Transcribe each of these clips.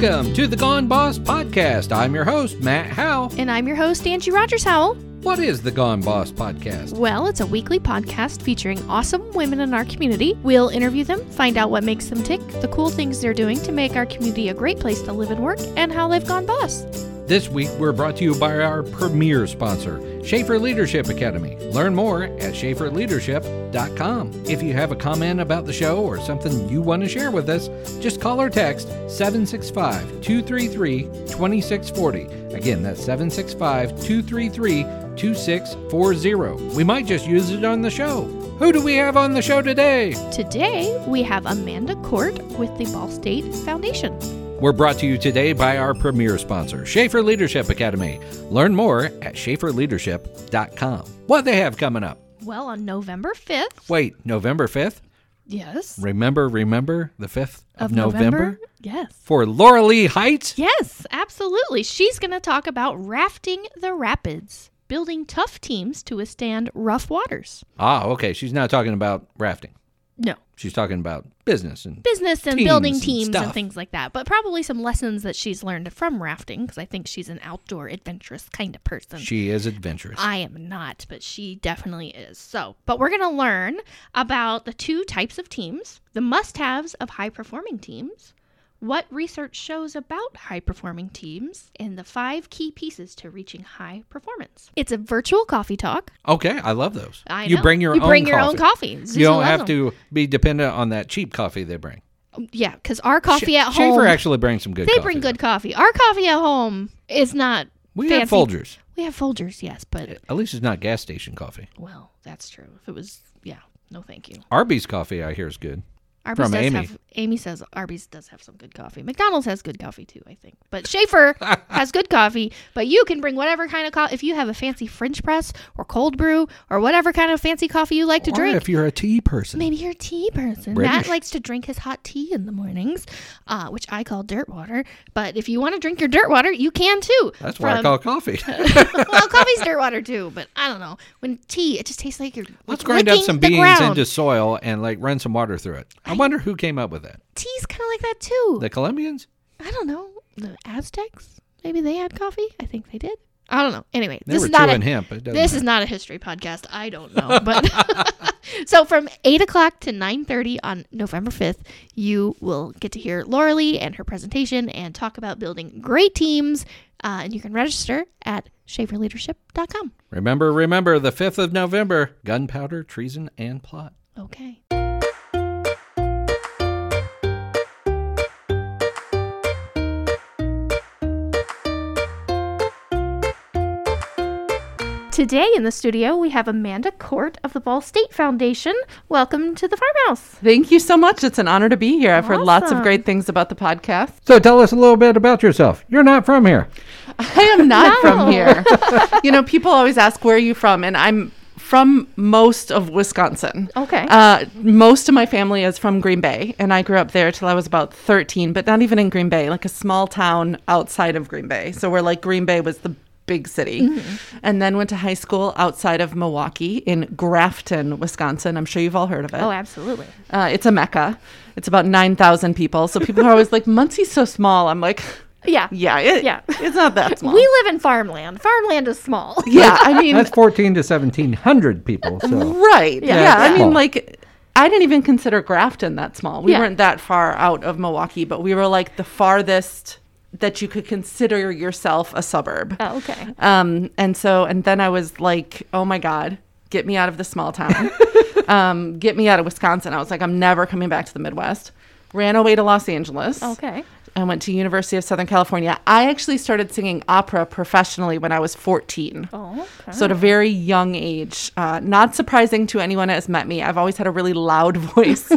Welcome to the Gone Boss Podcast. I'm your host, Matt Howe. And I'm your host, Angie Rogers Howell. What is the Gone Boss Podcast? Well, it's a weekly podcast featuring awesome women in our community. We'll interview them, find out what makes them tick, the cool things they're doing to make our community a great place to live and work, and how they've gone boss. This week, we're brought to you by our premier sponsor, Schaefer Leadership Academy. Learn more at schaeferleadership.com. If you have a comment about the show or something you want to share with us, just call or text 765 233 2640. Again, that's 765 233 2640. We might just use it on the show. Who do we have on the show today? Today, we have Amanda Court with the Ball State Foundation. We're brought to you today by our premier sponsor, Schaefer Leadership Academy. Learn more at schaeferleadership.com. What they have coming up? Well, on November 5th. Wait, November 5th? Yes. Remember, remember the 5th of, Of November? November? Yes. For Laura Lee Heights? Yes, absolutely. She's going to talk about rafting the rapids, building tough teams to withstand rough waters. Ah, okay. She's not talking about rafting. No, She's talking about business and business and Teams building teams and, stuff. things like that, but probably some lessons that she's learned from rafting because I think she's an outdoor, adventurous kind of person. she is adventurous. I am not, but she definitely is. So, but we're going to learn about the two types of teams, the must haves of high performing teams, what research shows about high performing teams, and the five key pieces to reaching high performance. It's a virtual coffee talk. okay, I love those. I you bring your you own bring your coffee. own coffee. You don't have them. to be dependent on that cheap coffee they bring. Um, yeah, because our coffee at Schaefer home. actually brings some good they coffee. bring good though. coffee. Our coffee at home is not. We fancy. have Folgers. We have Folgers, yes, but At least it's not gas station coffee. well, that's true. If it was, yeah, no, thank you. Arby's coffee, I hear, is good. Arby's From does Amy. have. Amy says Arby's does have some good coffee. McDonald's has good coffee too, I think. But Schaefer has good coffee. But you can bring whatever kind of coffee. If you have a fancy French press or cold brew or whatever kind of fancy coffee you like to or drink, if you're a tea person. Maybe you're a tea person. British. Matt likes to drink his hot tea in the mornings, uh, which I call dirt water. But if you want to drink your dirt water, you can too. That's what I call coffee. well, coffee's dirt water too, but I don't know. When tea, it just tastes like you're Let's grind up some beans ground. into soil and like run some water through it. I wonder who came up with that. Tea's kind of like that too. The Colombians? I don't know. The Aztecs? Maybe they had coffee. I think they did. I don't know. Anyway, They this is not a, hemp. This matter. is not a history podcast. I don't know, but so from eight o'clock to nine thirty on November fifth, you will get to hear Laura Lee and her presentation and talk about building great teams. Uh, and you can register at schaeferleadership.com. Remember, remember, the 5th of November gunpowder, treason, and plot. Okay. Today in the studio, we have Amanda Court of the Ball State Foundation. Welcome to the farmhouse. Thank you so much. It's an honor to be here. I've heard lots of great things about the podcast. So tell us a little bit about yourself. You're not from here. I am not No. from here. you know, people always ask, where are you from? And I'm from most of Wisconsin. Okay. Uh, most of my family is from Green Bay, and I grew up there till I was about 13, but not even in Green Bay, like a small town outside of Green Bay. So where like Green Bay was the big city. And then went to high school outside of Milwaukee in Grafton, Wisconsin. I'm sure you've all heard of it. oh, absolutely. Uh, it's a mecca. It's about 9,000 people. So people are always like, Muncie's so small. I'm like, Yeah. yeah, it, Yeah. it's not that small. We live in farmland. Farmland is small. yeah, I mean, That's 14 to 1700 people. So right. Yeah. Yeah, Yeah, I mean, like, I didn't even consider Grafton that small. We Yeah. weren't that far out of Milwaukee, but we were like the farthest that you could consider yourself a suburb. Oh, okay. Um, and so, and then I was like, oh my God, get me out of the small town. um, get me out of Wisconsin. I was like, I'm never coming back to the Midwest. Ran away to Los Angeles. Okay. I went to University of Southern California. I actually started singing opera professionally when I was 14. Oh, okay. So at a very young age, uh, not surprising to anyone that has met me. I've always had a really loud voice,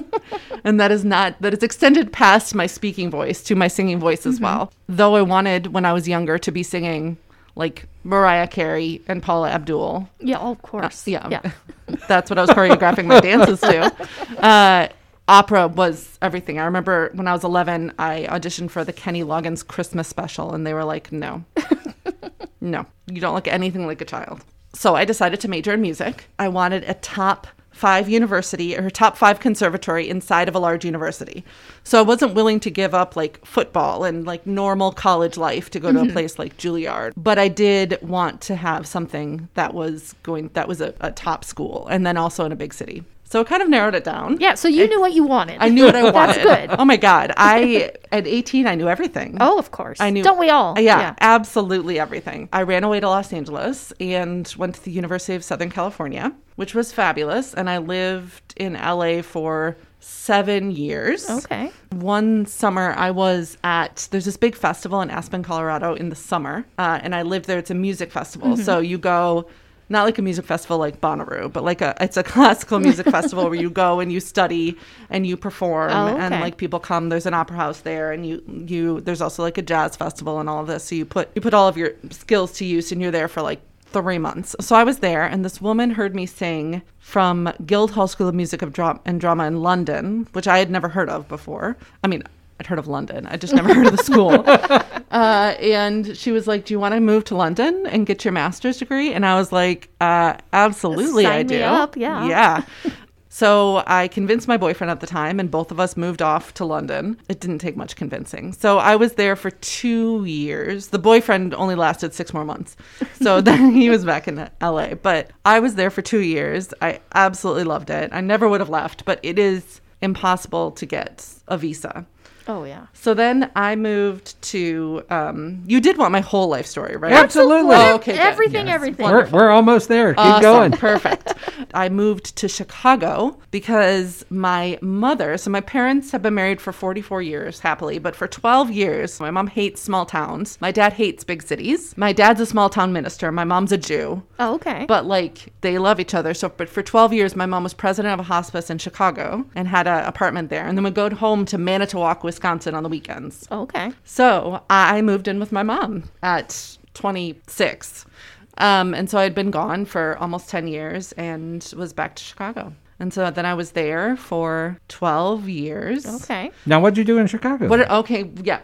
and that is not that is extended past my speaking voice to my singing voice as well. Though I wanted when I was younger to be singing like Mariah Carey and Paula Abdul. Yeah, oh, of course. Yeah, Yeah. that's what I was choreographing my dances to. Uh, opera was everything. I remember when I was 11, I auditioned for the Kenny Loggins Christmas special, and they were like, no, no, you don't look anything like a child. So I decided to major in music. I wanted a top five university or top five conservatory inside of a large university. So I wasn't willing to give up like football and like normal college life to go to a mm-hmm. place like Juilliard. But I did want to have something that was going that was a, a top school and then also in a big city. So it kind of narrowed it down. Yeah, so you knew what you wanted. I knew what I wanted. That's good. Oh my god. I at 18 I knew everything. Oh, of course. I knew Don't we all? Yeah, absolutely everything. I ran away to Los Angeles and went to the University of Southern California, which was fabulous. And I lived in LA for seven years. Okay. One summer, I was at there's this big festival in Aspen, Colorado, in the summer, uh, and I lived there. It's a music festival, Mm-hmm. so you go. Not like a music festival like Bonnaroo, but like a it's a classical music festival where you go and you study and you perform Oh, and like people come. There's an opera house there, and you you there's also like a jazz festival and all of this. So you put you put all of your skills to use, and you're there for like three months. So I was there, and this woman heard me sing from Guildhall School of Music of Dra- and Drama in London, which I had never heard of before. I mean. I'd heard of London. I just never heard of the school. Uh, and she was like, "Do you want to move to London and get your master's degree?" And I was like, uh, "Absolutely, I Sign me do." up, yeah. Yeah. So I convinced my boyfriend at the time, and both of us moved off to London. It didn't take much convincing. So I was there for two years. The boyfriend only lasted six more months. So then he was back in LA. But I was there for two years. I absolutely loved it. I never would have left, but it is impossible to get a visa. Oh, yeah. So then I moved to. Um, you did want my whole life story, right? Absolutely. Oh, okay, good. Everything, everything. We're, we're almost there. Keep Awesome. going. Perfect. I moved to Chicago because my mother, so my parents have been married for 44 years happily, but for 12 years, my mom hates small towns. My dad hates big cities. My dad's a small town minister. My mom's a Jew. Oh, okay. But like they love each other. So, but for 12 years, my mom was president of a hospice in Chicago and had an apartment there, and then would go home to Manitowoc, Wisconsin on the weekends. okay. So I moved in with my mom at 26. Um, and so I'd been gone for almost 10 years and was back to Chicago. And so then I was there for 12 years. Okay. Now, what'd you do in Chicago? What? Okay, yeah.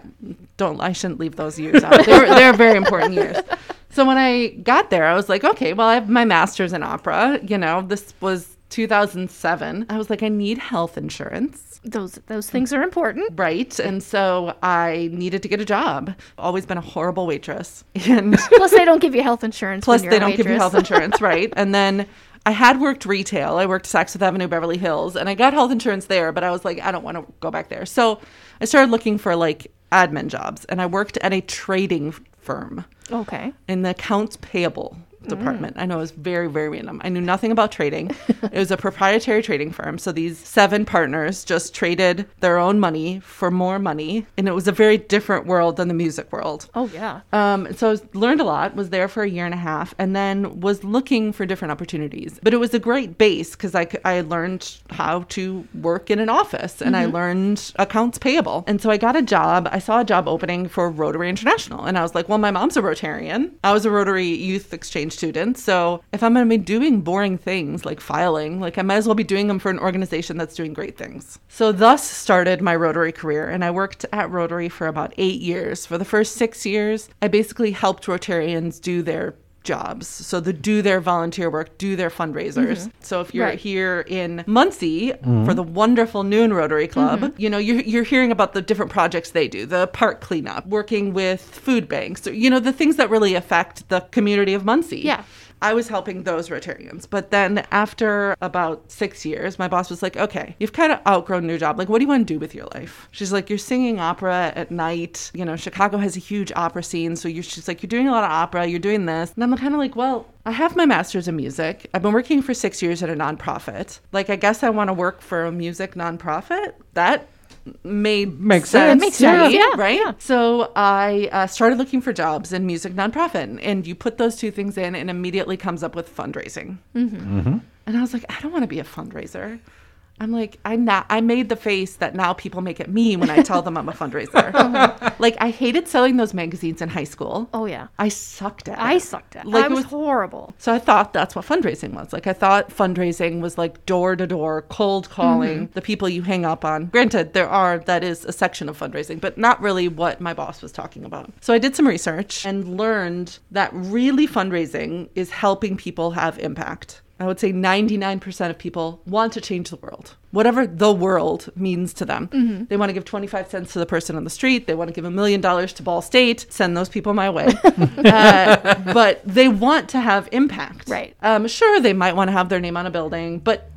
Don't I shouldn't leave those years out. They're they're very important years. So when I got there, I was like, okay, well, I have my master's in opera. You know, this was 2007. I was like, I need health insurance. Those those things are important. Right. And so I needed to get a job. Always been a horrible waitress. And Plus, they don't give you health insurance. plus, they don't give you health insurance. Right. And then I had worked retail. I worked Saks Fifth Avenue, Beverly Hills, and I got health insurance there, but I was like, I don't want to go back there. So I started looking for like admin jobs, and I worked at a trading firm Okay. in the accounts payable Mm. department. I know it was very, very random. I knew nothing about trading. it was a proprietary trading firm. So these seven partners just traded their own money for more money. And it was a very different world than the music world. Oh yeah. Um, so I was- learned a lot, was there for a year and a half, and then was looking for different opportunities. But it was a great base because I, I learned how to work in an office and I learned accounts payable. And so I got a job. I saw a job opening for Rotary International. And I was like, well, my mom's a Rotarian. I was a Rotary Youth Exchange student. So if I'm going to be doing boring things like filing, like I might as well be doing them for an organization that's doing great things. So thus started my Rotary career. And I worked at Rotary for about eight years. For the first six years, I basically helped Rotarians do their jobs. So the do their volunteer work, do their fundraisers. Mm-hmm. So if you're Right. here in Muncie mm-hmm. for the wonderful Noon Rotary Club, mm-hmm. you know, you're, you're hearing about the different projects they do, the park cleanup, working with food banks, you know, the things that really affect the community of Muncie. Yeah. I was helping those Rotarians. But then after about six years, my boss was like, okay, you've kind of outgrown your job. Like, what do you want to do with your life? She's like, you're singing opera at night. You know, Chicago has a huge opera scene. So you're, she's like, you're doing a lot of opera, you're doing this. And I'm kind of like, well, I have my master's in music. I've been working for six years at a nonprofit. Like, I guess I want to work for a music nonprofit. That made Makes sense. sense. Makes sense, me, yeah, right? yeah. So I uh, started looking for jobs in music nonprofit, and you put those two things in, and immediately comes up with fundraising. Mm-hmm. And I was like, I don't want to be a fundraiser. I'm like, I'm not, I made the face that now people make at me when I tell them I'm a fundraiser. Uh-huh. like, I hated selling those magazines in high school. Oh yeah. I sucked at it. I sucked at. it. Like, I it was was- horrible. So I thought that's what fundraising was. Like I thought fundraising was like door to door, cold calling mm-hmm. the people you hang up on. Granted, there are that is a section of fundraising, but not really what my boss was talking about. So I did some research and learned that really fundraising is helping people have impact. I would say 99% of people want to change the world. Whatever the world means to them. They want to give 25 cents to the person on the street. They want to give a million dollars to Ball State. Send those people my way. uh, but they want to have impact. Right. Um, sure, they might want to have their name on a building, but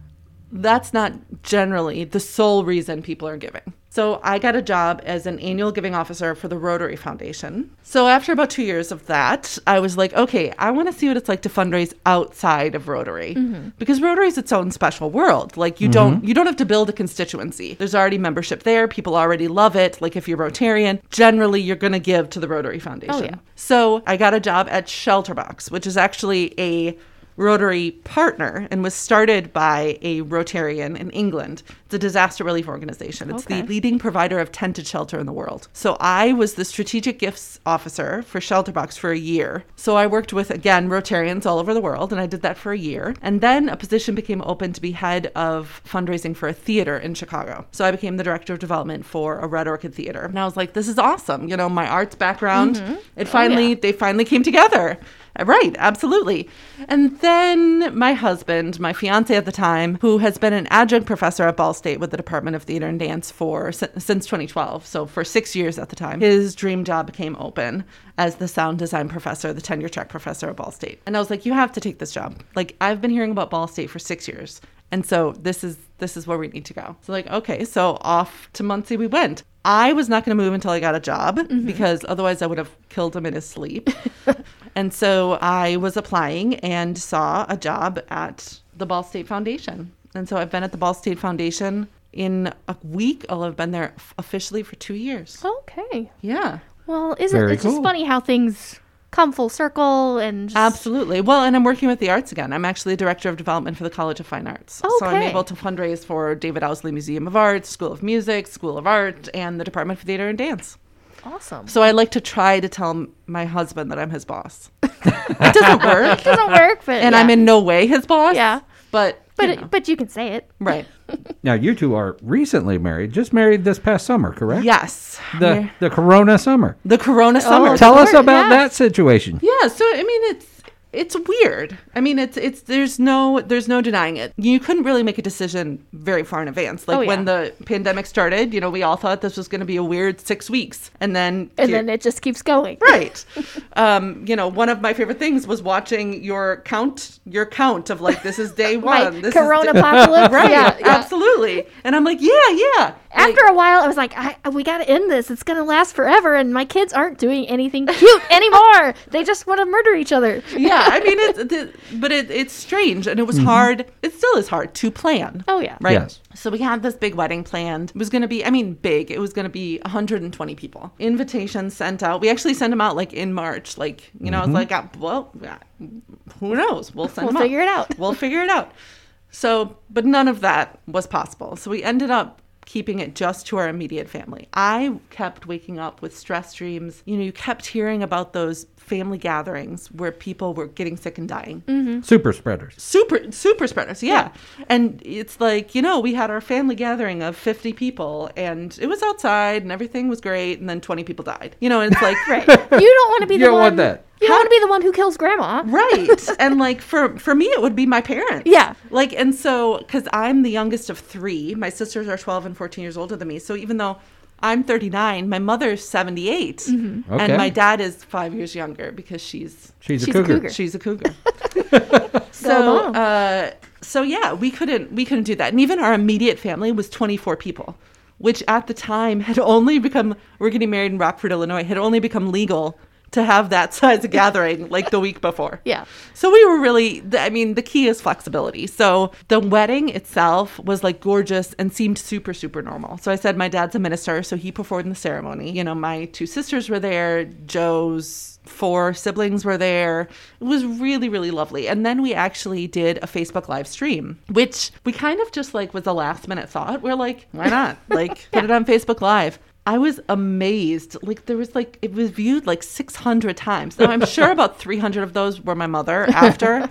that's not generally the sole reason people are giving. So I got a job as an annual giving officer for the Rotary Foundation. So after about two years of that, I was like, okay, I want to see what it's like to fundraise outside of Rotary mm-hmm. because Rotary is its own special world. Like you don't mm-hmm. you don't have to build a constituency. There's already membership there. People already love it. Like if you're Rotarian, generally you're going to give to the Rotary Foundation. Oh, yeah. So I got a job at Shelterbox, which is actually a Rotary partner and was started by a Rotarian in England. It's a disaster relief organization. It's Okay. the leading provider of tented shelter in the world. So I was the strategic gifts officer for Shelterbox for a year. So I worked with, again, Rotarians all over the world, and I did that for a year. And then a position became open to be head of fundraising for a theater in Chicago. So I became the director of development for a Red Orchid Theater. And I was like, this is awesome. You know, my arts background, mm-hmm. it finally, oh, yeah. they finally came together. Uh, right, absolutely. And then my husband, my fiance at the time, who has been an adjunct professor at Ball State with the Department of Theater and Dance for since 2012, so for 6 years at the time. His dream job became open as the sound design professor, the tenure track professor at Ball State. And I was like, you have to take this job. Like I've been hearing about Ball State for 6 years. And so this is this is where we need to go. So like, okay, so off to Muncie we went. I was not going to move until I got a job mm-hmm. because otherwise I would have killed him in his sleep. and so I was applying and saw a job at the Ball State Foundation. And so I've been at the Ball State Foundation in a week. I'll have been there officially for two years. Okay. Yeah. Well, isn't Very it's just funny how things come full circle and just, Absolutely. Well, and I'm working with the arts again. I'm actually a director of development for the College of Fine Arts. So I'm able to fundraise for David Owsley Museum of Art, School of Music, School of Art, and the Department for Theater and Dance. awesome. So I like to try to tell my husband that I'm his boss. it doesn't work. It doesn't work, but and yeah. I'm in no way his boss. Yeah. But but you know, but you can say it. right. Now you two are recently married, just married this past summer, correct? Yes. The We're- the Corona summer. the Corona oh, summer. Tell us about yeah. that situation. Yeah, so I mean it's it's weird. I mean it's it's there's no there's no denying it. You couldn't really make a decision very far in advance. Like Oh, yeah. when the pandemic started, you know, we all thought this was going to be a weird 6 weeks. And then And then it just keeps going. Right. Um, you know, one of my favorite things was watching your count your count of like this is day My 1. This Corona day- apocalypse. Right. Yeah, yeah. Absolutely. And I'm like, yeah, yeah. Like, After a while, I was like, I, we got to end this. It's going to last forever. And my kids aren't doing anything cute anymore. They just want to murder each other. yeah, I mean it's the, but it, it's strange and it was hard. It still is hard to plan. Oh, yeah. Right. Yes. So we had this big wedding planned. It was going to be, I mean, big. It was going to be 120 people. Invitations sent out. We actually sent them out like in March. Like, you know, I was like, uh, well, yeah, who knows? We'll send We'll them figure it out. We'll figure it out. So, but none of that was possible. So we ended up keeping it just to our immediate family. I kept waking up with stress dreams. You know, you kept hearing about those family gatherings where people were getting sick and dying mm-hmm. Super spreaders. super super spreaders yeah. and it's like you know we had our family gathering of 50 people and it was outside and everything was great and then 20 people died you know and it's like Right. You don't want to be You the don't one. want that. You don't want to be the one who kills grandma. right and like for for me it would be my parents Yeah. like and so because i'm the youngest of three my sisters are 12 and 14 years older than me so even though i'm 39 my mother's 78 and Okay. my dad is five years younger because she's She's, She's a a cougar. cougar. She's a cougar. so, uh, so yeah, we couldn't we couldn't do that, and even our immediate family was 24 people, which at the time had only become we're getting married in Rockford, Illinois, had only become legal to have that size gathering like the week before. Yeah. So we were really, I mean, the key is flexibility. So the wedding itself was like gorgeous and seemed super, super normal. So I said, my dad's a minister, so he performed the ceremony. You know, my two sisters were there, Joe's four siblings were there. It was really, really lovely. And then we actually did a Facebook live stream, which we kind of just like was a last minute thought. We're like, why not? Like, put it on Facebook Live. I was amazed. Like there was like it was viewed like 600 times. Now I'm sure about 300 of those were my mother after.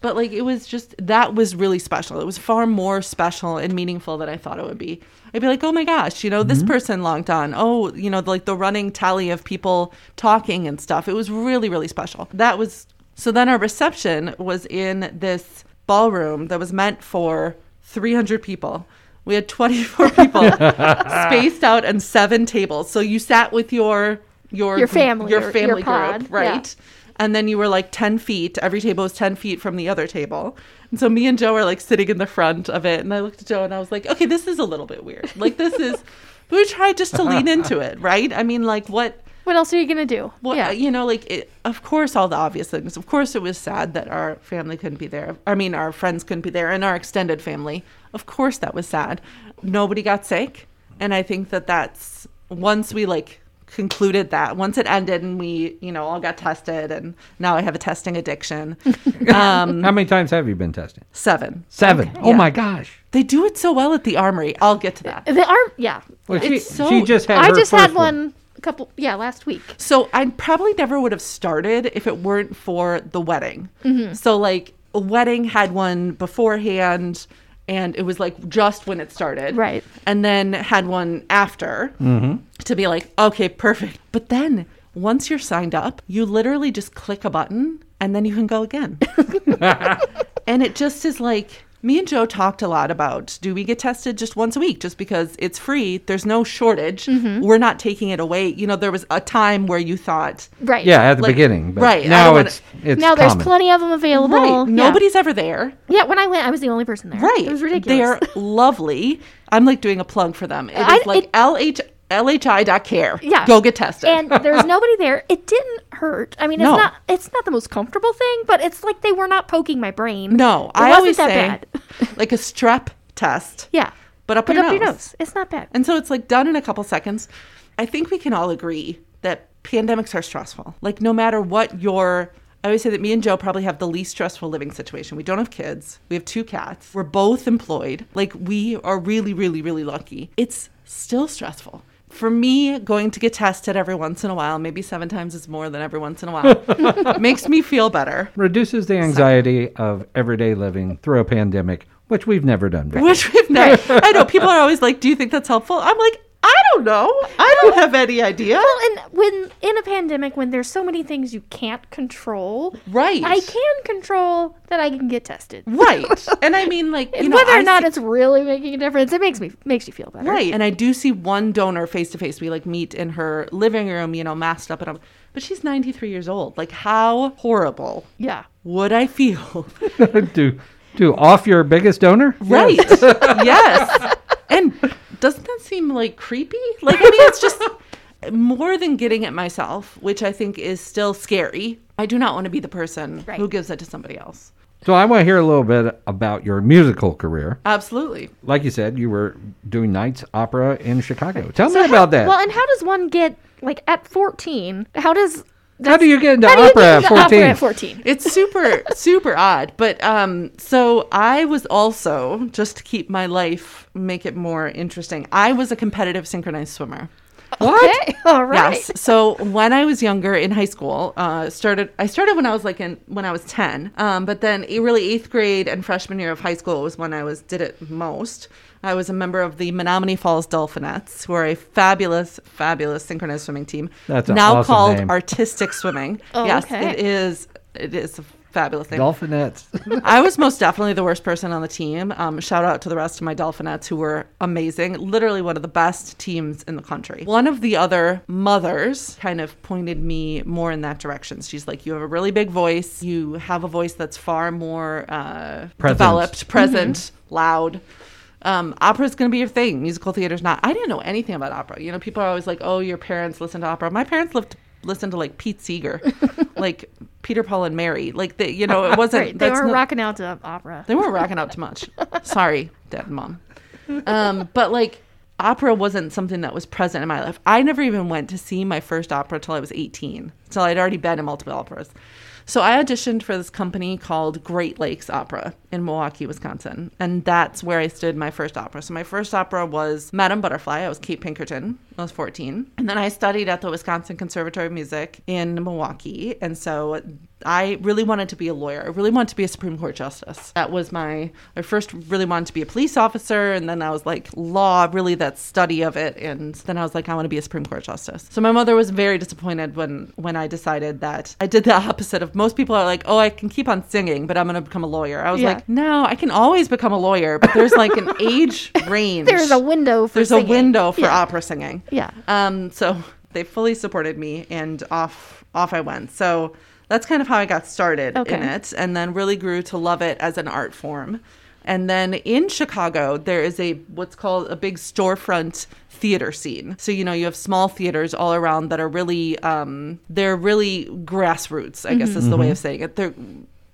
but like it was just that was really special. It was far more special and meaningful than I thought it would be. I'd be like, "Oh my gosh, you know, this mm-hmm. person logged on. Oh, you know, like the running tally of people talking and stuff. It was really really special." That was so then our reception was in this ballroom that was meant for 300 people. We had 24 people spaced out and seven tables. So you sat with your your Your family, your your- family your pod, group, right? And then you were like 10 feet. Every table was 10 feet from the other table. And so me and Joe are like sitting in the front of it. And I looked at Joe and I was like, okay, this is a little bit weird. Like, this is, we tried just to lean into it, right? I mean, like, what, What else are you gonna do? well, yeah. you know, like, it, of course, all the obvious things. Of course, it was sad that our family couldn't be there. I mean, our friends couldn't be there and our extended family. Of course, that was sad. Nobody got sick. And I think that that's once we like concluded that, once it ended and we, you know, all got tested and now I have a testing addiction. um, How many times have you been tested? seven. Seven. Oh Yeah. my gosh. They do it so well at the armory. I'll get to that. the arm. Yeah. Well, she, so- she just had I her just first had one a couple. Yeah, last week. So I probably never would have started if it weren't for the wedding. Mm-hmm. So like a wedding had one beforehand and it was like just when it started. Right. And then had one after to be like, okay, perfect. But then once you're signed up, you literally just click a button and then you can go again. and it just is like me and Joe talked a lot about do we get tested just once a week just because it's free? There's no shortage. Mm-hmm. We're not taking it away. You know, there was a time where you thought, Right. Yeah, at the Like, beginning. But right, Now don't wanna- it's it's Now there's plenty of them available. right, Yeah. nobody's ever there. Yeah. When I went, I was the only person there. Right. It was ridiculous. They're lovely. I'm like doing a plug for them. It is I- like LH, LHI.care. Yeah. Go get tested. and there's nobody there. It didn't hurt. I mean, it's No. not it's not the most comfortable thing, but it's like they were not poking my brain. no, it I wasn't always that say bad. like a strep test, Yeah, but up, put your, up nose. your nose. It's not bad. And so it's like done in a couple seconds. I think we can all agree that pandemics are stressful. Like no matter what your I always say that me and Joe probably have the least stressful living situation. We don't have kids. We have two cats. We're both employed. Like we are really really really lucky. It's still stressful. For me, going to get tested every once in a while, maybe seven times is more than every once in a while, makes me feel better. reduces the anxiety of everyday living through a pandemic, which we've never done before. Which we've never. I know people are always like, "Do you think that's helpful?" I'm like, I don't know. I don't have any idea. Well, and when in a pandemic, when there's so many things you can't control, Right. I can control that I can get tested. Right. And I mean, like, you And know, whether I or not see- it's really making a difference, it makes me makes you feel better. right. And I do see one donor face to face. We like meet in her living room, you know, masked up and up. But she's 93 years old. Like, how horrible Yeah. would I feel? do do off your biggest donor. Right. yes. And doesn't that seem like creepy? Like, I mean, it's just more than getting it myself, which I think is still scary. I do not want to be the person Right. who gives it to somebody else. So I want to hear a little bit about your musical career. Absolutely. Like you said, you were doing nights opera in Chicago. Tell me about that. Well, and how does one get like at 14? How does How do you get into how do you opera get at into 14? opera at 14? It's super, super odd. But um, so I was also, just to keep my life, make it more interesting, I was a competitive synchronized swimmer. What? Okay. All right. Yes. So when I was younger in high school, uh, started I started when I was like in when I was ten. Um, but then really eighth grade and freshman year of high school was when I was did it most. I was a member of the Menomonee Falls Dolphinettes, who are a fabulous, fabulous synchronized swimming team. That's an now awesome called name. artistic swimming. Oh, yes, okay. it is. It is a fabulous thing. Dolphinettes. I was most definitely the worst person on the team. Um, shout out to the rest of my Dolphinettes who were amazing. Literally one of the best teams in the country. One of the other mothers kind of pointed me more in that direction. She's like, You have a really big voice. You have a voice that's far more uh, Present. developed, present, loud. Um, opera is going to be your thing. Musical theater's not. I didn't know anything about opera. You know, people are always like, "Oh, your parents listen to opera." My parents lived listen to like Pete Seeger, like Peter, Paul, and Mary. Like they, you know, it wasn't. Right. They were not- rocking out to opera. they weren't rocking out too much. Sorry, dad and mom. Um, but like opera wasn't something that was present in my life. I never even went to see my first opera till I was 18. So I'd already been in multiple operas. So I auditioned for this company called Great Lakes Opera in Milwaukee, Wisconsin. And that's where I stood my first opera. So my first opera was Madame Butterfly. I was Kate Pinkerton. I was 14. And then I studied at the Wisconsin Conservatory of Music in Milwaukee. And so I really wanted to be a lawyer. I really wanted to be a Supreme Court justice. That was my, I first really wanted to be a police officer. And then I was like, law, really that study of it. And then I was like, I want to be a Supreme Court justice. So my mother was very disappointed when, when I decided that I did the opposite of most people are like, oh, I can keep on singing, but I'm going to become a lawyer. I was Yeah. like, no, I can always become a lawyer, but there's like an age range. There's a window for There's singing. a window for Yeah. opera singing. Yeah. Um, so they fully supported me, and off off I went. So that's kind of how I got started Okay. in it, and then really grew to love it as an art form. And then in Chicago, there is a what's called a big storefront theater scene. So you know you have small theaters all around that are really um, they're really grassroots. I guess is the way of saying it. They're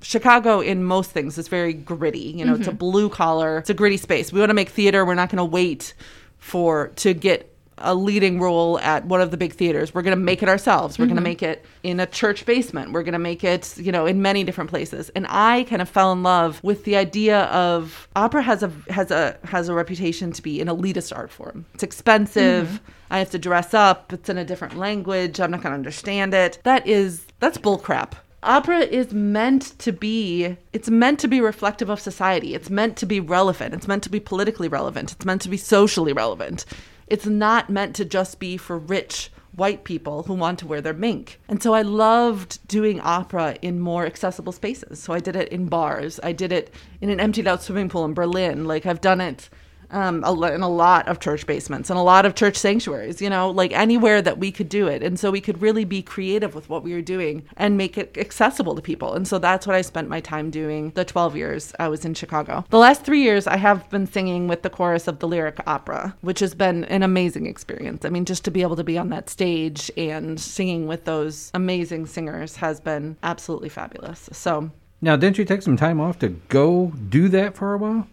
Chicago in most things is very gritty. You know, it's a mm-hmm. blue collar, it's a gritty space. We want to make theater. We're not going to wait for to get a leading role at one of the big theaters. We're going to make it ourselves. We're going to mm-hmm. make it in a church basement. We're going to make it, you know, in many different places. And I kind of fell in love with the idea of opera has a has a has a reputation to be an elitist art form. It's expensive. Mm-hmm. I have to dress up. It's in a different language. I'm not going to understand it. That is that's bullcrap opera is meant to be it's meant to be reflective of society. It's meant to be relevant. It's meant to be politically relevant. It's meant to be socially relevant. It's not meant to just be for rich white people who want to wear their mink. And so i loved doing opera in more accessible spaces. So i did it in bars. I did it in an emptied out swimming pool in berlin. Like i've done it um, a in a lot of church basements and a lot of church sanctuaries, you know, like anywhere that we could do it. And so we could really be creative with what we were doing and make it accessible to people. And so that's what I spent my time doing the 12 years I was in Chicago. The last three years, I have been singing with the chorus of the Lyric Opera, which has been an amazing experience. I mean, just to be able to be on that stage and singing with those amazing singers has been absolutely fabulous. So Now, didn't you take some time off to go do that for a while?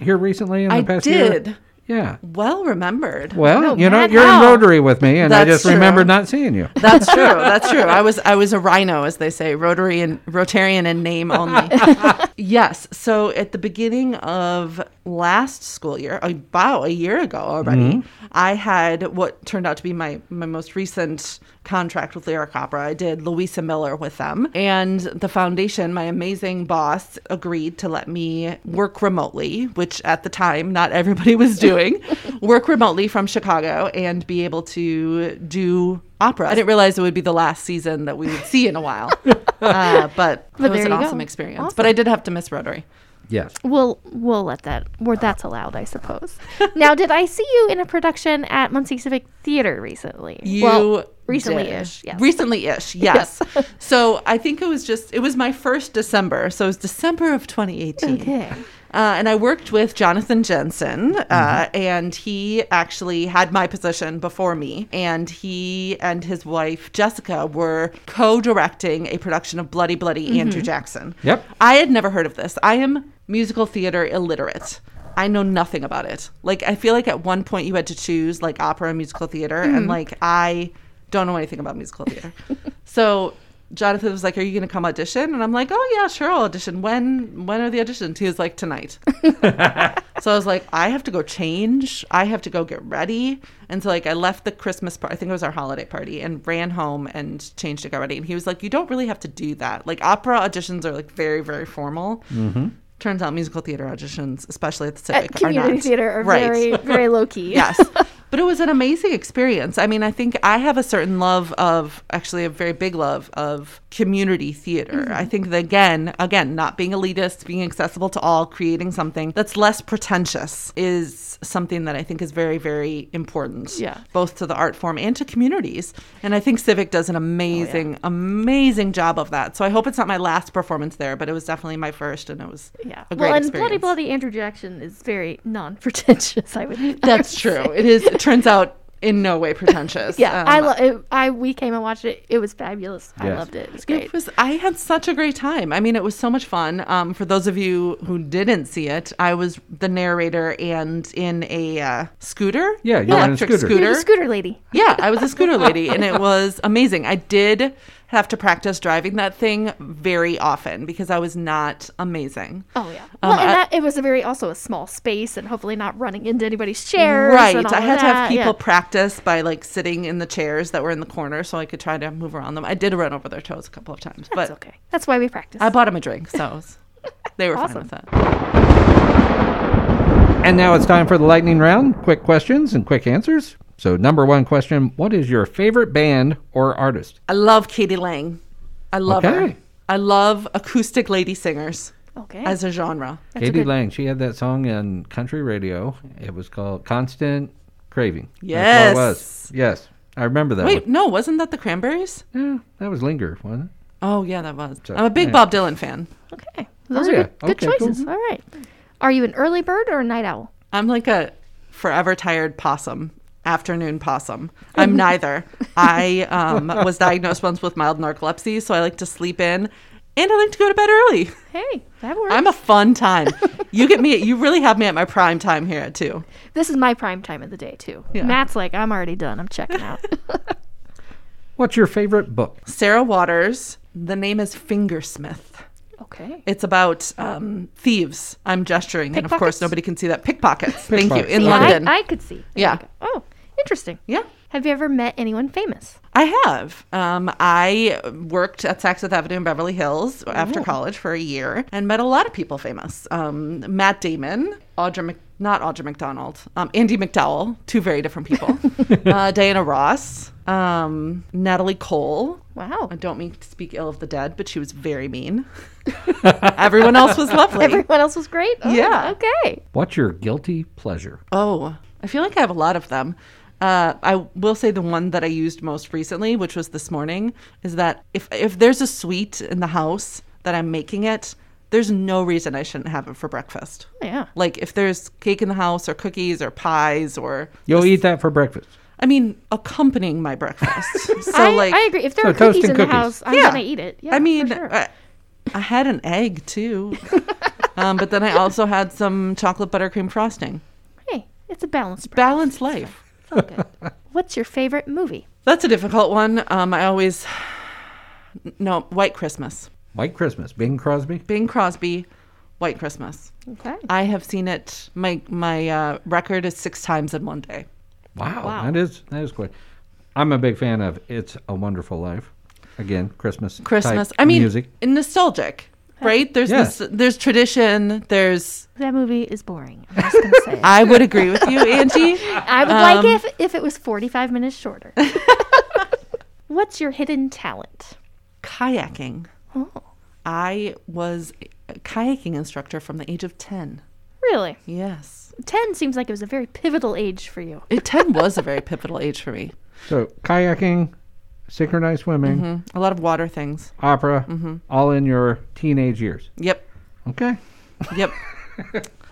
Here recently in the I past year? did. Yeah. Well remembered. Well, No, you know, you're how? in Rotary with me, and I just true. remembered not seeing you. That's true. That's true. I was I was a rhino, as they say, Rotary and Rotarian in name only. yes. So at the beginning of last school year, about a year ago already, mm-hmm. I had what turned out to be my my most recent contract with Lyric Opera. I did Luisa Miller with them, and the foundation. My amazing boss agreed to let me work remotely, which at the time not everybody was doing. work remotely from Chicago and be able to do opera. I didn't realize it would be the last season that we would see in a while, uh, but, But it was an you go. awesome experience. Awesome. But I did have to miss Rotary. Yes. We'll we'll let that where that's allowed, I suppose. now, did I see you in a production at Muncie Civic Theater recently? You well, recently-ish. did. Yes. Recently-ish, yes. so I think it was just it was my first December, so it was December of 2018. Okay. Uh, and I worked with Jonathan Jensen, uh, and he actually had my position before me. And he and his wife Jessica were co-directing a production of Bloody Bloody Andrew Jackson. Yep. I had never heard of this. I am musical theater illiterate. I know nothing about it. Like I feel like at one point you had to choose like opera and musical theater, and like I don't know anything about musical theater. so Jonathan was like, "Are you going to come audition?" And I'm like, "Oh yeah, sure, I'll audition. When when are the auditions?" He was like, "Tonight." so I was like, "I have to go change. I have to go get ready." And so like I left the Christmas party, I think it was our holiday party, and ran home and changed to get ready. And he was like, "You don't really have to do that. Like opera auditions are like very very formal." Mm-hmm. Turns out musical theater auditions, especially at the At Civic, community are not. theater are Right. very very low key. yes. But it was an amazing experience. I mean, I think I have a certain love of, actually, a very big love of community theater. I mm-hmm. think that, again, again, not being elitist, being accessible to all, creating something that's less pretentious is something that I think is very, very important. Yeah. Both to the art form and to communities. And I think Civic does an oh, amazing, amazing job of that. So I hope it's not my last performance there, but it was definitely my first, and it was Yeah. a great well, and experience. Bloody Bloody Andrew Jackson is very non-pretentious. I would. I That's would true. say. It is. It turns out in no way pretentious. Yeah, Um, I love it. I we came and watched it. It was fabulous. I loved it. It was great. It was. I had such a great time. I mean, it was so much fun. Um, for those of you who didn't see it, I was the narrator and in a uh, scooter. Yeah, you were in a electric scooter. You're scooter. the scooter lady. yeah, I was a scooter lady, and it was amazing. I did have to practice driving that thing very often because I was not amazing. Oh yeah. Um, well, and I- that it was a very also a small space, and hopefully not running into anybody's chairs. Right. and all I of had to have people yeah. practice by like sitting in the chairs that were in the corner so I could try to move around them. I did run over their toes a couple of times, That's but okay. That's why we practice. I bought them a drink, so was- they were Awesome. fine with that. And now it's time for the lightning round. Quick questions and quick answers. So, number one question What is your favorite band or artist? I love k.d. lang. I love her. I love acoustic lady singers okay. as a genre. That's a Katie good- Lang. She had that song in country radio. It was called Constant Craving. That's Yes. what it was. Yes. I remember that Wait, one. no, wasn't that the Cranberries? Yeah, that was Linger, wasn't it? Oh yeah, that was. So, I'm a big yeah. Bob Dylan fan. Okay. Those Oh, are yeah. good, good Okay, cool. choices. All right. Are you an early bird or a night owl? I'm like a forever tired possum, afternoon possum. I'm neither. I um, was diagnosed once with mild narcolepsy, so I like to sleep in, and I like to go to bed early. Hey, that works. I'm a fun time. You get me. You really have me at my prime time here at two. this is my prime time of the day too. Yeah. Matt's like, I'm already done. I'm checking out. What's your favorite book? Sarah Waters. The name is Fingersmith. okay. It's about um, thieves. I'm gesturing, and of course nobody can see that. Pickpockets. Thank you. In Yeah, London. I, I could see. There Yeah. Oh, interesting. yeah. Have you ever met anyone famous? I have. Um, I worked at Saks Fifth Avenue in Beverly Hills after college for a year and met a lot of people famous. Um, Matt Damon, Audra, Mc, not Audra McDonald, um, Andie MacDowell, two very different people. uh, Diana Ross, um, Natalie Cole. Wow. I don't mean to speak ill of the dead, but she was very mean. Everyone else was lovely. Everyone else was great. Oh, Yeah. Okay. What's your guilty pleasure? Oh, I feel like I have a lot of them. Uh, I will say the one that I used most recently, which was this morning, is that if if there's a sweet in the house that I'm making it, there's no reason I shouldn't have it for breakfast. Oh, yeah. Like if there's cake in the house or cookies or pies or You'll eat that for breakfast. I mean accompanying my breakfast. so I, like I agree. If there So are cookies in and the house, I'm Yeah. gonna eat it. Yeah, I mean, sure. I, I had an egg too. um, but then I also had some chocolate buttercream frosting. hey, it's a balanced. Balanced life. It's good. What's your favorite movie? That's a difficult one. Um, I always no White Christmas. White Christmas. Bing Crosby. Bing Crosby, White Christmas. Okay. I have seen it. My my uh, record is six times in one day. Wow, Wow. that is that is quite. I'm a big fan of "It's a Wonderful Life." Again, Christmas. Christmas. type I mean, music. nostalgic, right? There's Yeah. this. There's tradition. There's. That movie is boring. I'm just gonna say. it. I would agree with you, Angie. I would like um, if if it was 45 minutes shorter. What's your hidden talent? Kayaking. Oh, I was a kayaking instructor from the age of ten. really? Yes, 10 seems like it was a very pivotal age for you. it, ten was a very pivotal age for me. So kayaking, synchronized swimming, Mhm. A lot of water things. opera, Mm-hmm. all in your teenage years. Yep. Okay. Yep.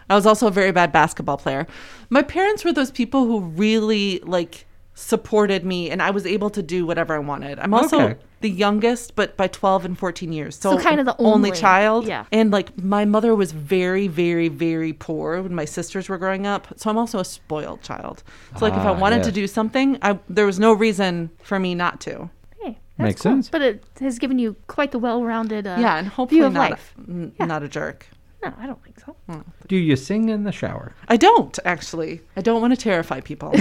I was also a very bad basketball player. My parents were those people who really like supported me and I was able to do whatever I wanted. I'm also Okay. The youngest but by 12 and 14 years. So, So kind of the only only- child. yeah. And like my mother was very very very poor when my sisters were growing up. So I'm also a spoiled child. So like if I Ah, wanted to do something, I there was no reason for me not to. Hey, that's Makes cool. sense. But it has given you quite the well-rounded uh, yeah, and hopefully view of not life. A, n- Yeah. not a jerk. No, I don't think so. Hmm. Do you sing in the shower? I don't actually. I don't want to terrify people.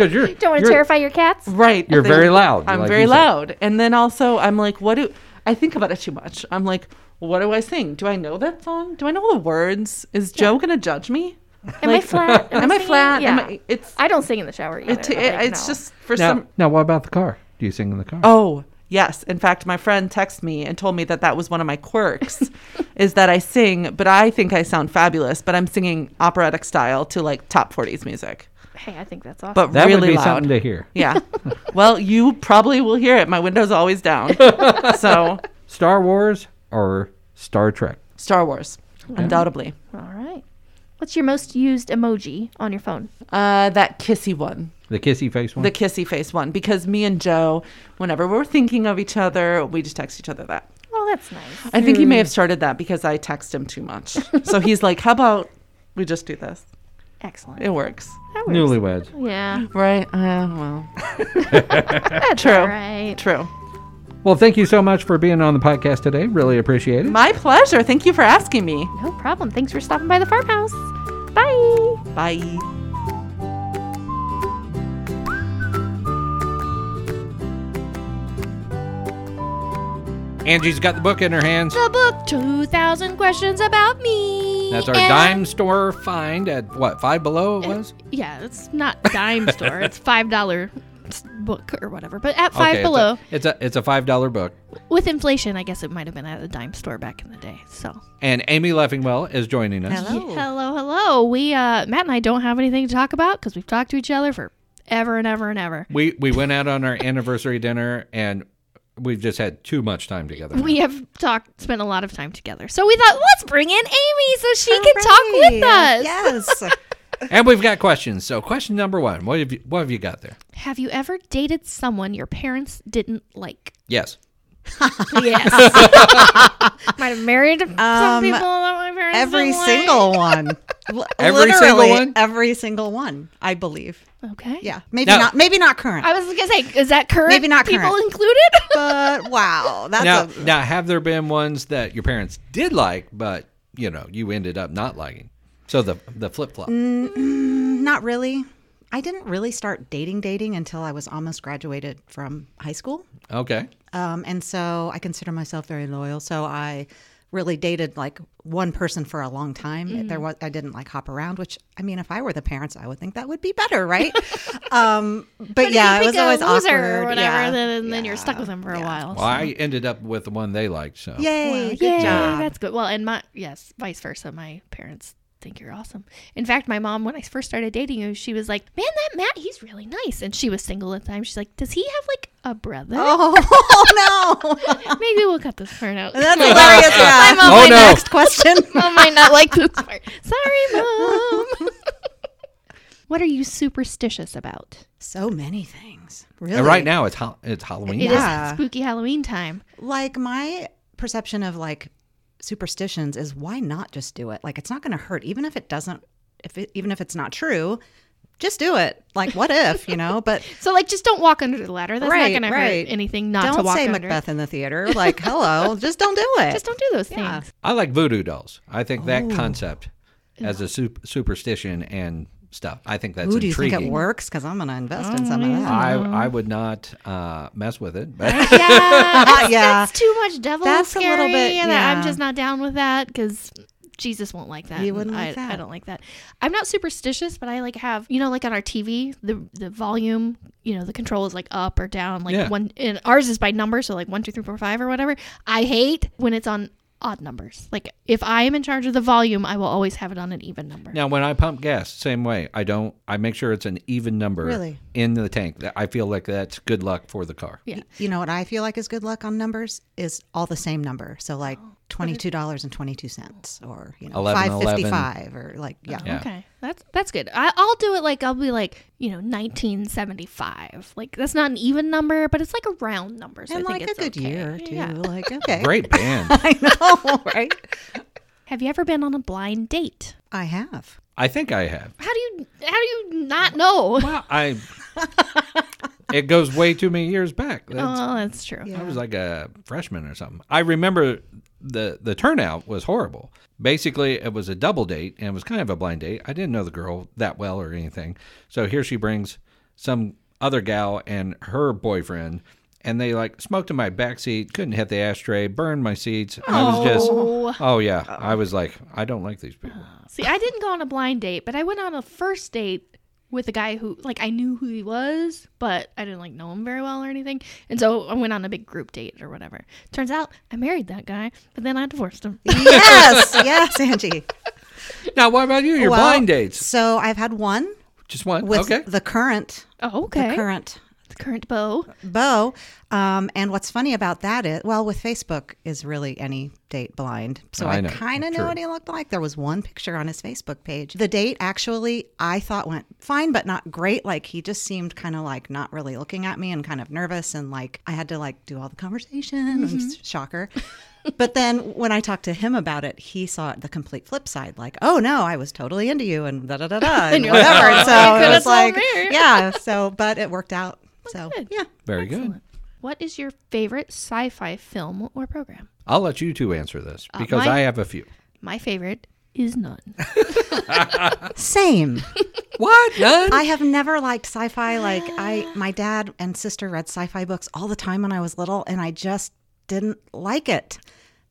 Because you're Don't want to terrify your cats? Right. You're very loud, I'm like very you said. loud. And then also I'm like, what do I think about it too much? I'm like, what do I sing? Do I know that song? Do I know the words? Is Joe gonna judge me? Am I flat? Am I singing? flat? Yeah. Am I, it's I don't sing in the shower either. it, it- like, it's no. just for Now, some now, what about the car? Do you sing in the car? Oh, yes. In fact, my friend texted me and told me that that was one of my quirks is that I sing, but I think I sound fabulous, but I'm singing operatic style to like top 40s music. Hey, I think that's awesome. But that really would be loud. something to hear. Yeah. well, you probably will hear it. My window's always down. so, Star Wars or Star Trek? Star Wars, undoubtedly. All right. What's your most used emoji on your phone? Uh, that kissy one, The kissy face one. the kissy face one, because me and Joe, whenever we're thinking of each other, we just text each other that. Oh, that's nice. I think he may have started that because I text him too much. so he's like, "How about we just do this? Excellent. It works." That works. Newlyweds. Yeah. Right? Uh, well, That's True. all right. true. Well, thank you so much for being on the podcast today. Really appreciate it. My pleasure. Thank you for asking me. No problem. Thanks for stopping by the farmhouse. Bye. Bye. Angie's got the book in her hands. The book 2000 questions about me. That's our And- dime store find at what, five below it was? Yeah, it's not dime store. It's $5 book or whatever. But at 5 Okay, it's a- below, It's a, it's a $5 book. with inflation, I guess it might have been at a dime store back in the day. So, And Amy Leffingwell is joining us. Hello. hello, hello. We uh Matt and I don't have anything to talk about cuz we've talked to each other for ever and ever and ever. We we went out on our anniversary dinner and we've just had too much time together. We have talked spent a lot of time together. So we thought let's bring in Amy so she can talk with us. Yes. and we've got questions. So question number one, what have you what have you got there? Have you ever dated someone your parents didn't like? Yes. Yes. Might have married some Um, people that my parents every didn't like. single one. L- Every single one? Every single one, I believe. Okay. Yeah. Maybe Now- not maybe not current. I was gonna say, is that current? Maybe not people current. included. but wow. That's Now a now have there been ones that your parents did like but you know, you ended up not liking? So the the flip flop. not really. I didn't really start dating dating until I was almost graduated from high school. Okay. Um, and so I consider myself very loyal. So I really dated like one person for a long time. There was I didn't like hop around, which I mean, if I were the parents, I would think that would be better, right? um, but, yeah, if it you was pick a always loser awkward. or whatever, yeah. then, then you're stuck with them for a while. Well, I ended up with the one they liked, so Yay! good yeah, job. that's good. Well, and my yes, vice versa. My parents think you're awesome. In fact, my mom, when I first started dating you, she was like, "Man, that Matt, he's really nice." And she was single at the time. She's like, "Does he have like a brother?" Oh, no, Maybe we'll cut this part out. that's hilarious. Yeah. mom Oh, might no. Next question. Mom might not like this part. Sorry, mom. what are you superstitious about? so many things. Really, And right now it's ha- it's Halloween. It is Yeah. spooky Halloween time. like my perception of like superstitions is why not just do it like it's not going to hurt even if it doesn't if it even if it's not true just do it like what if you know but So, like, just don't walk under the ladder. That's Right, not going right. to hurt anything not to don't walk say under. macbeth in the theater like hello just don't do it Just don't do those Yeah. things. I like voodoo dolls. I think that oh. concept as a sup- superstition and stuff. I think that's Ooh, do you intriguing. think it works because i'm going to invest in some of that I I would not uh, mess with it, but Yeah, that's, Yeah. that's too much devil That's a scary, little bit- and I'm just not down with that because Jesus won't like that. He wouldn't I, that. I don't like that. I'm not superstitious, but I like have you know like on our TV the the volume you know the control is like up or down like Yeah. one and ours is by number so like one two three four five or whatever. I hate when it's on odd numbers. Like if I am in charge of the volume, I will always have it on an even number. now when I pump gas, same way. I don't. I make sure it's an even number Really? in the tank. I feel like that's good luck for the car. Yeah. you know what i feel like is good luck on numbers is all the same number so like oh. Oh, $22.22 or you know 11, 555 or like yeah Yeah. Okay, that's that's good. I, I'll do it like I'll be like you know 1975. Like that's not an even number, but it's like a round number. So and I like think a it's good okay. year too. Yeah. Like okay, Great band. I know, right? Have you ever been on a blind date? I have. I think I have. How do you how do you not know? Well, I. it goes way too many years back. That's, Oh, that's true. I was like a freshman or something. I remember the the turnout was horrible. Basically, it was a double date and it was kind of a blind date. I didn't know the girl that well or anything. So here she brings some other gal and her boyfriend and they like smoked in my back seat, couldn't hit the ashtray, burned my seats. I was oh. just Oh yeah. I was like, I don't like these people. See, I didn't go on a blind date, but I went on a first date with a guy who like I knew who he was, but I didn't like know him very well or anything. And so I went on a big group date or whatever. Turns out I married that guy, but then I divorced him. Yes, yes, Angie. Now what about you? Your Well, blind dates. So I've had one Just one? with okay. the current, Oh, okay. the current The current beau. beau. Um, and what's funny about that is, well, with Facebook is really any date blind. So I I, kind of true. know what he looked like. There was one picture on his Facebook page. The date actually, I thought went fine, but not great. Like he just seemed kind of like not really looking at me and kind of nervous. And like I had to like do all the conversation. and Shocker. But then when I talked to him about it, he saw the complete flip side. Like, oh no, I was totally into you and da da da da and you're like, whatever. "Oh, And so it was like, me." yeah. So, but it worked out. So yeah. Very good. What is your favorite sci-fi film or program? I'll let you two answer this uh, because my- I have a few. My favorite is none. Same. What? None? I have never liked sci-fi. Like I, my dad and sister read sci-fi books all the time when I was little, and I just didn't like it.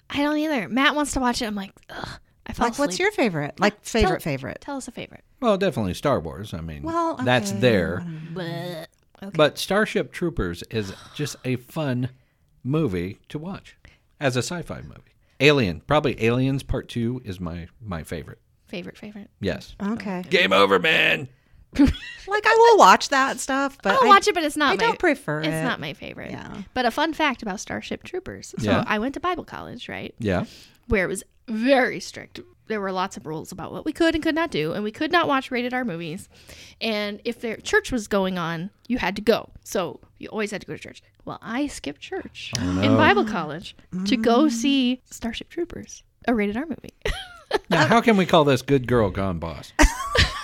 I don't either. Matt wants to watch it. I'm like, ugh. I fell Like, what's your favorite? Like favorite favorite? Tell us a favorite. well, definitely Star Wars. I mean, Well, that's okay, there. Bleh. But Starship Troopers is just a fun movie to watch as a sci-fi movie. Alien, probably Aliens Part Two is my my favorite. Favorite, favorite. Yes. Okay. Game over, man. Like I will watch that stuff, but I'll I watch it, but it's not. I my, don't prefer It's it. not my favorite. Yeah. But a fun fact about Starship Troopers. So Yeah. I went to Bible college, right? Yeah. Where it was very strict. There were lots of rules about what we could and could not do, and we could not watch rated R movies. And if their church was going on, you had to go. So you always had to go to church. Well, I skipped church oh, in Bible college to go see Starship Troopers, a rated R movie. Now, how can we call this "Good Girl Gone Boss"?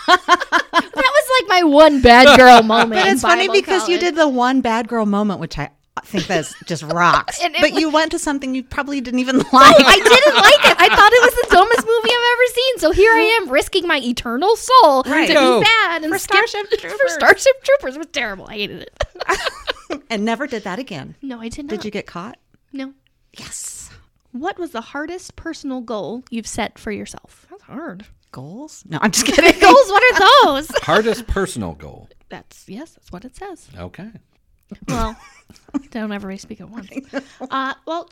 that was like my one bad girl moment. But in it's funny Bible because you did the one bad girl moment, which I think that's just rocks. And but was- you went to something you probably didn't even like. I didn't like it. I thought it was the dumbest movie I've ever seen. So here I am risking my eternal soul Right. to Go. be bad and For skip- Starship For Troopers. Starship Troopers, it was terrible. I hated it. and never did that again. No, I did not. Did you get caught? No. Yes. What was the hardest personal goal you've set for yourself? That's hard. Goals? No, I'm just kidding. Goals? What are those? Hardest personal goal. That's yes. That's what it says. Okay. Well, don't ever speak at once. Uh, well,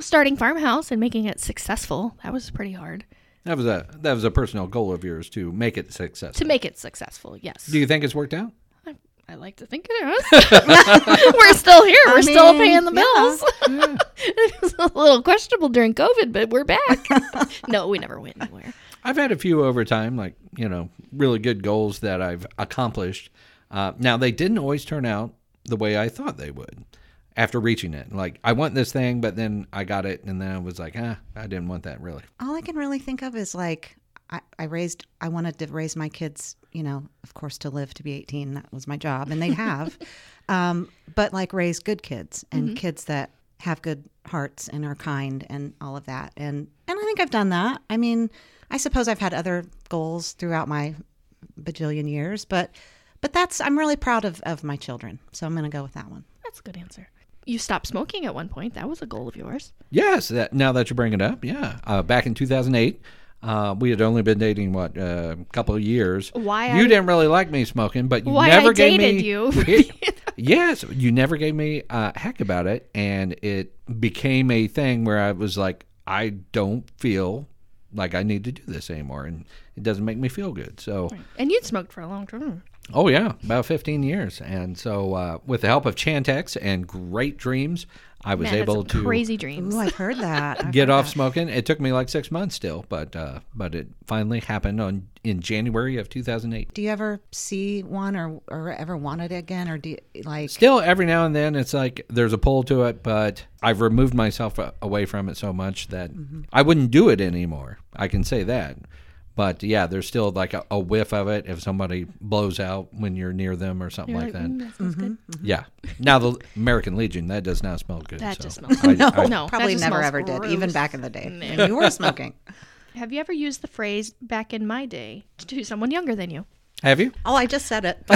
starting farmhouse and making it successful that was pretty hard. That was a that was a personal goal of yours to make it successful. To make it successful, yes. Do you think it's worked out? I, I like to think it is. we're still here. We're still paying the yeah. bills. it was a little questionable during COVID, but we're back. no, we never went anywhere. I've had a few over time, like you know, really good goals that I've accomplished. Uh, now they didn't always turn out the way I thought they would. After reaching it, like I want this thing, but then I got it, and then I was like, ah, I didn't want that really. All I can really think of is like I, I raised I wanted to raise my kids, you know, of course to live to be 18. That was my job and they have. um, but like raise good kids and kids that have good hearts and are kind and all of that. And and I think I've done that. I mean, I suppose I've had other goals throughout my bajillion years, but but that's I'm really proud of of my children. So I'm going to go with that one. That's a good answer. You stopped smoking at one point. That was a goal of yours. Yes, that now that you bring it up, yeah. Uh, back in 2008, uh, we had only been dating what uh, a couple of years. Why you I- didn't really like me smoking, but you Why never I gave dated me. you. yes, you never gave me a heck about it, and it became a thing where I was like, I don't feel like I need to do this anymore, and it doesn't make me feel good. So. And you'd smoked for a long time. Oh yeah, about 15 years, and so uh, with the help of Chantix and great dreams, I was Man, able to crazy dreams. Ooh, I've heard that. I've get heard off that. smoking. It took me like six months still, but uh, but it finally happened on in January of 2008. Do you ever see one or, or ever want it again or do you like Still, every now and then, it's like there's a pull to it, but I've removed myself away from it so much that I wouldn't do it anymore. I can say that. But yeah, there's still like a, a whiff of it if somebody blows out when you're near them or something You're like, like, that. "Mm, that smells good. Yeah. Now the American Legion that does not smell good. That so just smells I- no, I- no, that probably just never smells ever did, even back in the day No. when you were smoking. Have you ever used the phrase "back in my day" to someone younger than you? Have you? Oh, I just said it.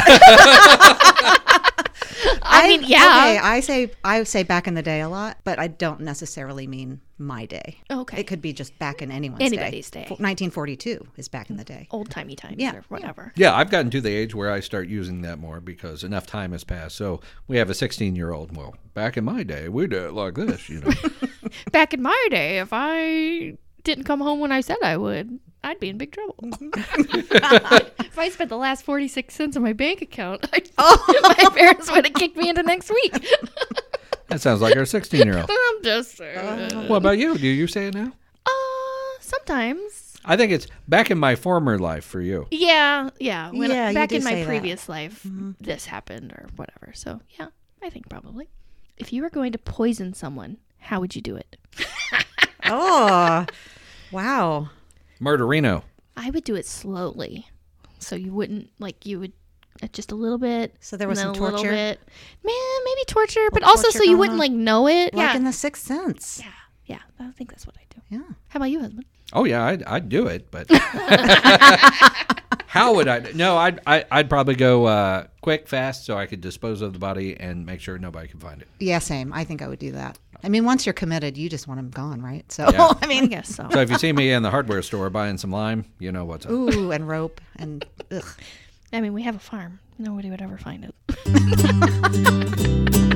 I, mean, yeah. Okay, I say I say back in the day a lot, but I don't necessarily mean my day. Oh, okay. It could be just back in anyone's Anybody's day. F- 1942 is back in the day. Old timey times Yeah, or whatever. Yeah, I've gotten to the age where I start using that more because enough time has passed. So we have a 16 year old. Well, back in my day, we did it like this, you know. Back in my day, if I didn't come home when I said I would, I'd be in big trouble. if I spent the last 46 cents on my bank account, I, oh. my parents would have kicked me into next week. That sounds like our 16 year old. I'm just saying. What about you? Do you say it now? Uh, sometimes. I think it's back in my former life for you. Yeah, yeah. When Yeah, you back do in my say that. previous life, this happened or whatever. So, yeah, I think probably. If you were going to poison someone, how would you do it? Oh, wow. Murderino. I would do it slowly. So you wouldn't, like, you would uh, just a little bit. So there was and then some a little torture? bit. Man, maybe torture, but also torture so you wouldn't on? like know it. Like yeah. in the Sixth Sense. yeah. Yeah. I think that's what I do. Yeah. How about you, husband? Oh yeah, I'd, I'd do it, but how would I? No, I'd I, I'd probably go uh, quick, fast, so I could dispose of the body and make sure nobody can find it. Yeah, same. I think I would do that. I mean, once you're committed, you just want them gone, right? So, Yeah. I I mean, guess so. So if you see me in the hardware store buying some lime, you know what's up. ooh, and rope and ugh. I mean, we have a farm. Nobody would ever find it.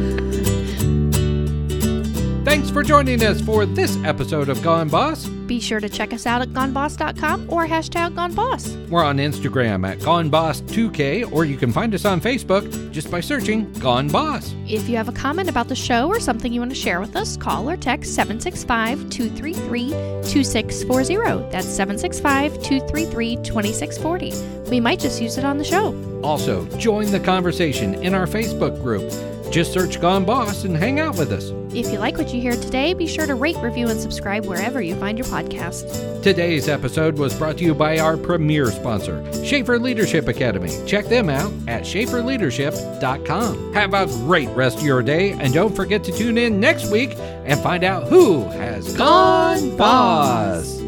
Thanks for joining us for this episode of Gone Boss. Be sure to check us out at goneboss.com or hashtag goneboss. We're on Instagram at GoneBoss2K, or you can find us on Facebook just by searching Gone Boss. If you have a comment about the show or something you want to share with us, call or text 765 233 2640. That's 765 233 2640. We might just use it on the show. Also, join the conversation in our Facebook group. Just search Gone Boss and hang out with us. If you like what you hear today, be sure to rate, review, and subscribe wherever you find your podcast. Today's episode was brought to you by our premier sponsor, Schaefer Leadership Academy. Check them out at schaeferleadership.com. Have a great rest of your day, and don't forget to tune in next week and find out who has gone boss.